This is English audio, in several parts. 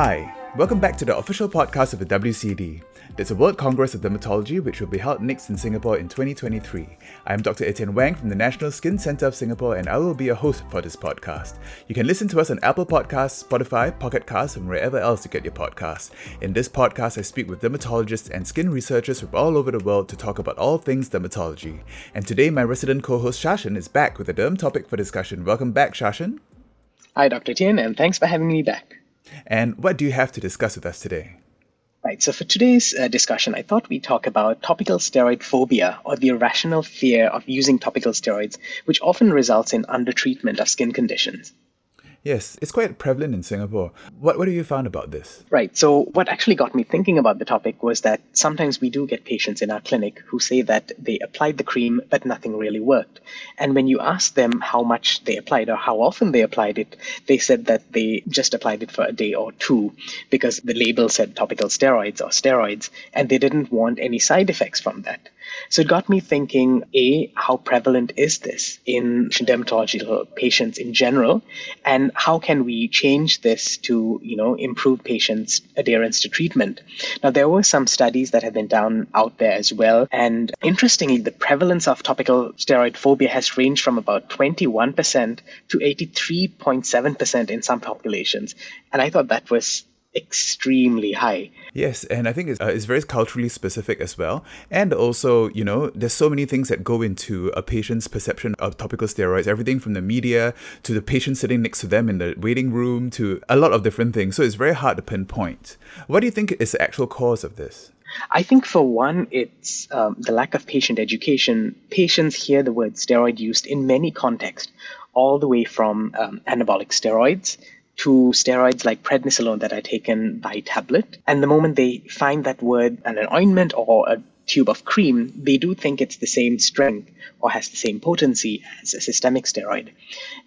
Hi, welcome back to the official podcast of the WCD. There's a World Congress of Dermatology which will be held next in Singapore in 2023. I am Dr. Etienne Wang from the National Skin Centre of Singapore and I will be your host for this podcast. You can listen to us on Apple Podcasts, Spotify, Pocket Casts, and wherever else you get your podcasts. In this podcast, I speak with dermatologists and skin researchers from all over the world to talk about all things dermatology. And today, my resident co host Sashen is back with a derm topic for discussion. Welcome back, Sashen. Hi, Dr. Tien, and thanks for having me back. And what do you have to discuss with us today? Right, so for today's uh, discussion, I thought we'd talk about topical steroid phobia or the irrational fear of using topical steroids, which often results in undertreatment of skin conditions. Yes, it's quite prevalent in Singapore. What, what have you found about this? Right. So, what actually got me thinking about the topic was that sometimes we do get patients in our clinic who say that they applied the cream, but nothing really worked. And when you ask them how much they applied or how often they applied it, they said that they just applied it for a day or two because the label said topical steroids or steroids, and they didn't want any side effects from that. So it got me thinking A, how prevalent is this in dermatological patients in general? And how can we change this to, you know, improve patients' adherence to treatment? Now, there were some studies that have been done out there as well. And interestingly, the prevalence of topical steroid phobia has ranged from about 21% to 83.7% in some populations. And I thought that was extremely high. Yes, and I think it's, uh, it's very culturally specific as well. And also, you know, there's so many things that go into a patient's perception of topical steroids, everything from the media to the patient sitting next to them in the waiting room to a lot of different things. So it's very hard to pinpoint. What do you think is the actual cause of this? I think for one, it's um, the lack of patient education. Patients hear the word steroid used in many contexts, all the way from um, anabolic steroids to steroids like prednisolone that are taken by tablet. And the moment they find that word an ointment or a tube of cream, they do think it's the same strength or has the same potency as a systemic steroid.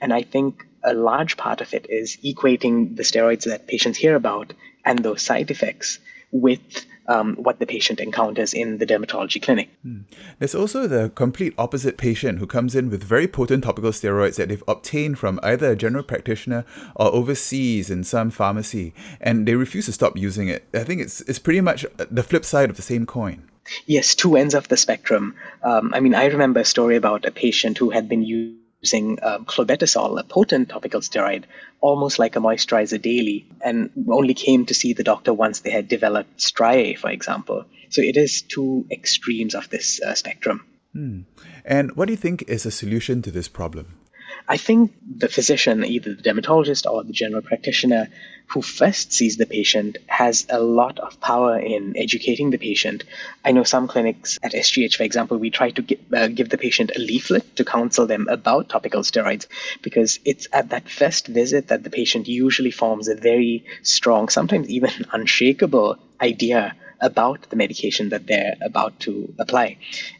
And I think a large part of it is equating the steroids that patients hear about and those side effects with um, what the patient encounters in the dermatology clinic. Hmm. There's also the complete opposite patient who comes in with very potent topical steroids that they've obtained from either a general practitioner or overseas in some pharmacy, and they refuse to stop using it. I think it's it's pretty much the flip side of the same coin. Yes, two ends of the spectrum. Um, I mean, I remember a story about a patient who had been using using um, clobetasol, a potent topical steroid, almost like a moisturizer daily, and only came to see the doctor once they had developed striae, for example. So it is two extremes of this uh, spectrum. Hmm. And what do you think is a solution to this problem? I think the physician, either the dermatologist or the general practitioner who first sees the patient, has a lot of power in educating the patient. I know some clinics at SGH, for example, we try to give, uh, give the patient a leaflet to counsel them about topical steroids because it's at that first visit that the patient usually forms a very strong, sometimes even unshakable idea about the medication that they're about to apply.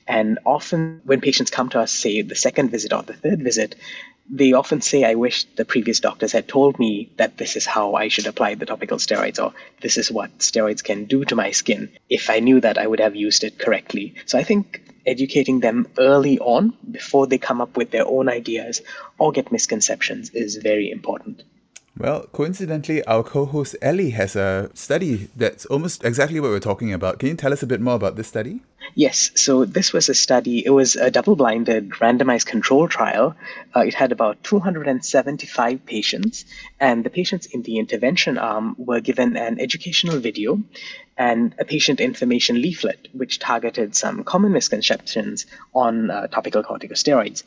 And often, when patients come to us, say the second visit or the third visit, they often say, I wish the previous doctors had told me that this is how I should apply the topical steroids, or this is what steroids can do to my skin. If I knew that, I would have used it correctly. So I think educating them early on before they come up with their own ideas or get misconceptions is very important. Well, coincidentally, our co host Ellie has a study that's almost exactly what we're talking about. Can you tell us a bit more about this study? Yes, so this was a study, it was a double blinded randomized control trial. Uh, it had about 275 patients, and the patients in the intervention arm were given an educational video and a patient information leaflet, which targeted some common misconceptions on uh, topical corticosteroids.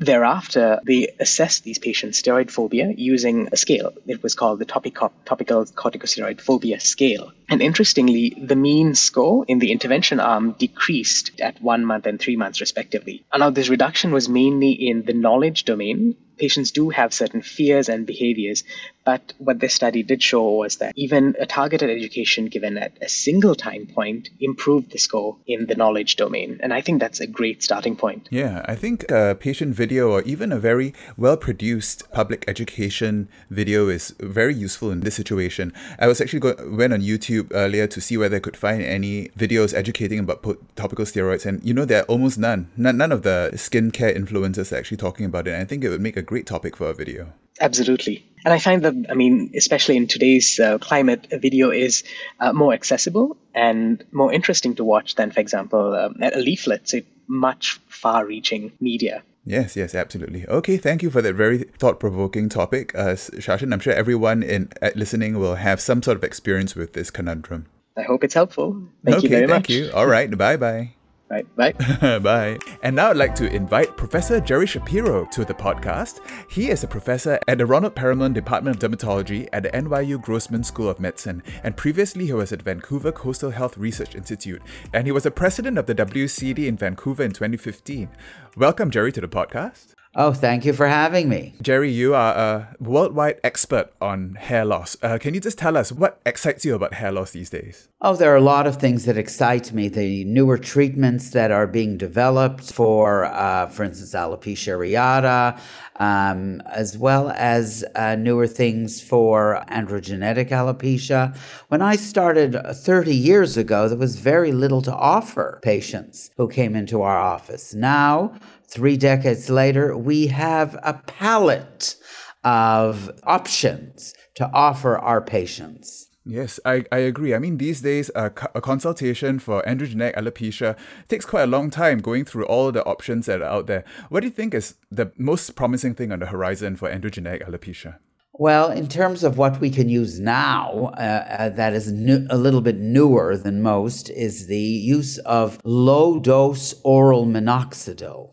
Thereafter, they assessed these patients' steroid phobia using a scale. It was called the topical, topical corticosteroid phobia scale. And interestingly, the mean score in the intervention arm decreased at one month and three months, respectively. And now, this reduction was mainly in the knowledge domain. Patients do have certain fears and behaviors, but what this study did show was that even a targeted education given at a single time point improved the score in the knowledge domain. And I think that's a great starting point. Yeah, I think a patient video or even a very well produced public education video is very useful in this situation. I was actually go- went on YouTube earlier to see whether I could find any videos educating about topical steroids, and you know, there are almost none. None, none of the skincare influencers are actually talking about it. And I think it would make a great topic for a video. Absolutely. And I find that, I mean, especially in today's uh, climate, a video is uh, more accessible and more interesting to watch than, for example, um, a leaflet. So much far reaching media. Yes, yes, absolutely. Okay, thank you for that very thought-provoking topic, uh, Sashen. I'm sure everyone in listening will have some sort of experience with this conundrum. I hope it's helpful. Thank okay, you very thank much. you. All right, bye-bye. Right, bye. bye. And now I'd like to invite Professor Jerry Shapiro to the podcast. He is a professor at the Ronald Perelman Department of Dermatology at the NYU Grossman School of Medicine, and previously he was at Vancouver Coastal Health Research Institute, and he was the president of the WCD in Vancouver in 2015. Welcome, Jerry, to the podcast. Oh, thank you for having me. Jerry, you are a worldwide expert on hair loss. Uh, can you just tell us what excites you about hair loss these days? Oh, there are a lot of things that excite me. The newer treatments that are being developed for, uh, for instance, alopecia areata, um, as well as uh, newer things for androgenetic alopecia. When I started 30 years ago, there was very little to offer patients who came into our office. Now, Three decades later, we have a palette of options to offer our patients. Yes, I, I agree. I mean, these days, a, a consultation for androgenic alopecia takes quite a long time going through all the options that are out there. What do you think is the most promising thing on the horizon for androgenic alopecia? Well, in terms of what we can use now, uh, uh, that is new, a little bit newer than most, is the use of low dose oral minoxidil.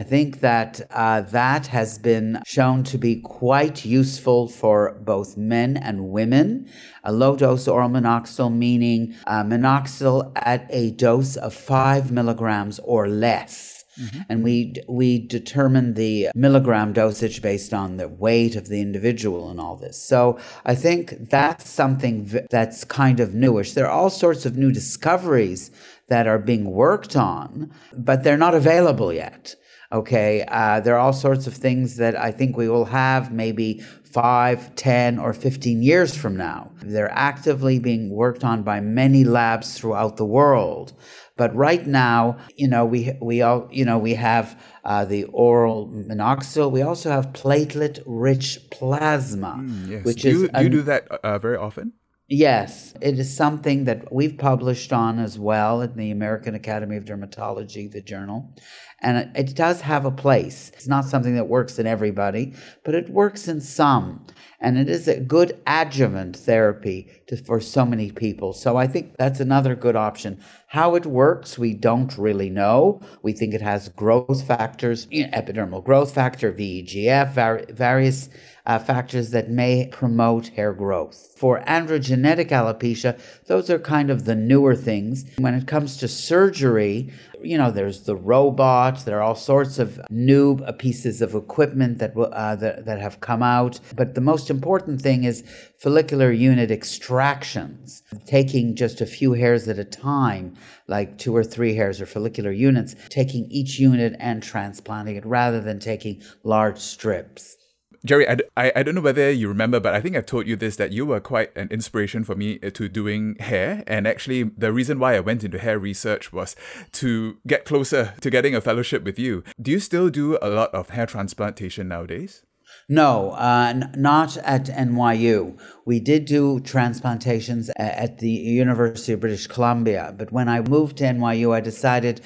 I think that uh, that has been shown to be quite useful for both men and women. A low dose oral minoxidil, meaning uh, minoxidil at a dose of five milligrams or less. Mm-hmm. And we we determine the milligram dosage based on the weight of the individual and all this. So I think that's something v- that's kind of newish. There are all sorts of new discoveries that are being worked on, but they're not available yet. Okay, uh, there are all sorts of things that I think we will have maybe five, ten, or 15 years from now. They're actively being worked on by many labs throughout the world. But right now, you know, we, we all, you know, we have uh, the oral minoxidil. We also have platelet-rich plasma, mm, yes. which do you, is do you do that uh, very often? Yes, it is something that we've published on as well in the American Academy of Dermatology, the journal. And it, does have a place. It's not something that works in everybody, but it works in some. And it is a good adjuvant therapy to, for so many people. So I think that's another good option. How it works, we don't really know. We think it has growth factors, you know, epidermal growth factor, VEGF, var- various uh, factors that may promote hair growth. For androgenetic alopecia, those are kind of the newer things. When it comes to surgery, you know, there's the robot. There are all sorts of new uh, pieces of equipment that, uh, that that have come out. But the most important thing is follicular unit extractions, taking just a few hairs at a time, like two or three hairs or follicular units, taking each unit and transplanting it rather than taking large strips. Jerry, I, I, don't know whether you remember, but I think I've told you this that you were quite an inspiration for me uh, to doing hair. And actually, the reason why I went into hair research was to get closer to getting a fellowship with you. Do you still do a lot of hair transplantation nowadays? No, uh, n- not at NYU. We did do transplantations at the University of British Columbia, but when I moved to NYU, I decided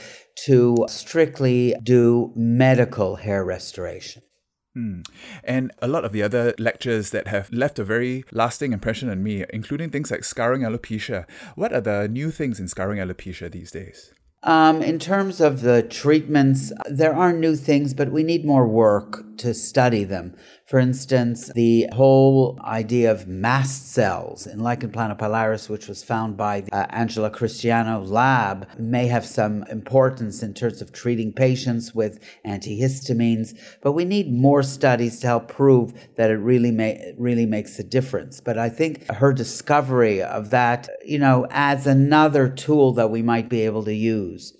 to strictly do medical hair restoration. Hmm. And a lot of the other lectures that have left a very lasting impression on me, including things like scarring alopecia. What are the new things in scarring alopecia these days? Um, in terms of the treatments, there are new things, but we need more work to study them. For instance, the whole idea of mast cells in lichen planopilaris, which was found by uh, Angela Christiano's lab, may have some importance in terms of treating patients with antihistamines. But we need more studies to help prove that it really may, really makes a difference. But I think her discovery of that, you know, adds another tool that we might be able to use.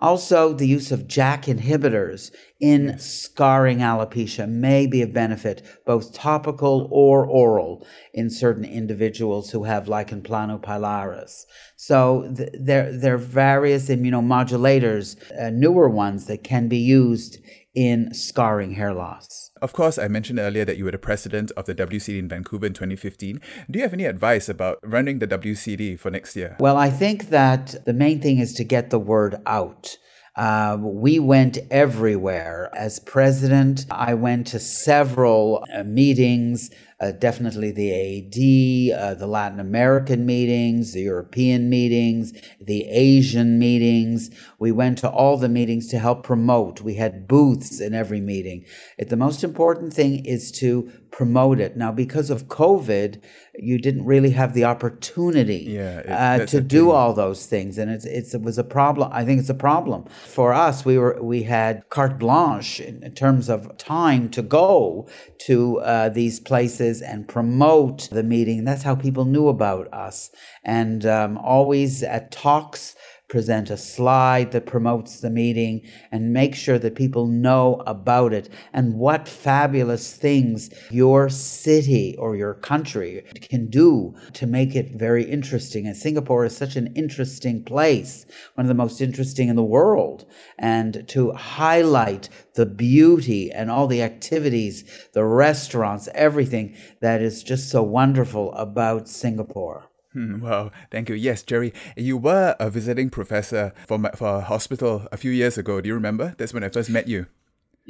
Also, the use of JAK inhibitors in scarring alopecia may be of benefit, both topical or oral, in certain individuals who have lichen planopilaris. So th- there, there are various immunomodulators, uh, newer ones that can be used in scarring hair loss. Of course, I mentioned earlier that you were the president of the WCD in Vancouver in 2015. Do you have any advice about running the WCD for next year? Well, I think that the main thing is to get the word out. Uh, we went everywhere. As president, I went to several uh, meetings, uh, definitely the AD, uh, the Latin American meetings, the European meetings, the Asian meetings. We went to all the meetings to help promote. We had booths in every meeting. It, the most important thing is to promote it. Now, because of COVID, you didn't really have the opportunity yeah, it, uh, to do all those things, and it's, it's it was a problem. I think it's a problem for us. We were we had carte blanche in, in terms of time to go to uh, these places and promote the meeting. That's how people knew about us, and um, always at talks present a slide that promotes the meeting and make sure that people know about it and what fabulous things your city or your country can do to make it very interesting. And Singapore is such an interesting place, one of the most interesting in the world. And to highlight the beauty and all the activities, the restaurants, everything that is just so wonderful about Singapore. Hmm, wow, thank you. Yes, Jerry, you were a visiting professor for, my, for a hospital a few years ago. Do you remember? That's when I first met you.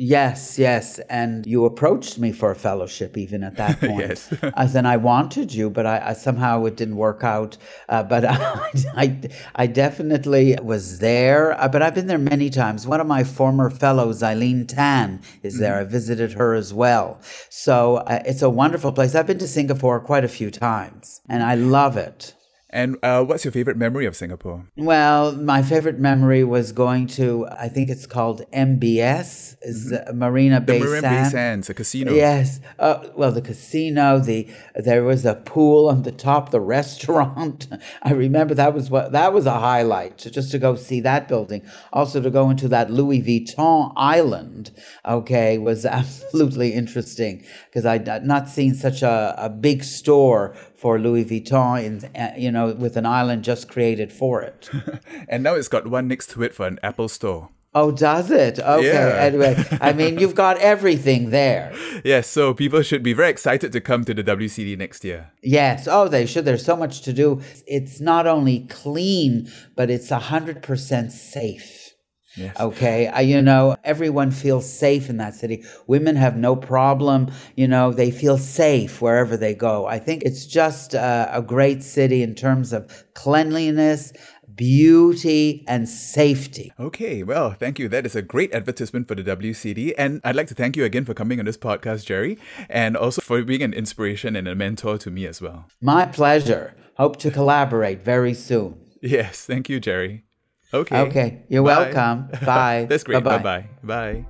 Yes, yes. And you approached me for a fellowship even at that point. yes. As in, I wanted you, but I, I somehow it didn't work out. Uh, but I, I, I, definitely was there. Uh, but I've been there many times. One of my former fellows, Eileen Tan, is there. Mm-hmm. I visited her as well. So uh, it's a wonderful place. I've been to Singapore quite a few times, and I love it. And uh, what's your favorite memory of Singapore? Well, my favorite memory was going to, I think it's called MBS, is mm-hmm. Marina Bay the Marina Sands. Bay Sands, a casino. Yes. Uh, well, the casino, the there was a pool on the top, the restaurant. I remember that was what that was a highlight, just to go see that building. Also to go into that Louis Vuitton island, okay, was absolutely interesting because I'd not seen such a, a big store for Louis Vuitton, in, uh, you know, with an island just created for it. and now it's got one next to it for an Apple store. Oh, does it? Okay. Yeah. Anyway, I mean, you've got everything there. Yes, so people should be very excited to come to the WCD next year. Yes. Oh, they should. There's so much to do. It's not only clean, but it's 100% safe. Yes. Okay. You know, everyone feels safe in that city. Women have no problem. You know, they feel safe wherever they go. I think it's just uh, a great city in terms of cleanliness, beauty and safety. Okay, well, thank you. That is a great advertisement for the WCD. And I'd like to thank you again for coming on this podcast, Jerry, and also for being an inspiration and a mentor to me as well. My pleasure. Hope to collaborate very soon. Yes, thank you, Jerry. Okay. Okay. You're Bye. welcome. Bye. That's great. Bye bye. Bye.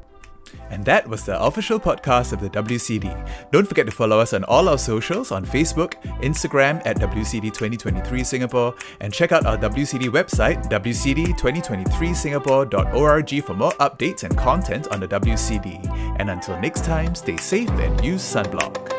And that was the official podcast of the WCD. Don't forget to follow us on all our socials on Facebook, Instagram at WCD 2023 Singapore, and check out our WCD website, WCD2023Singapore.org, for more updates and content on the WCD. And until next time, stay safe and use sunblock.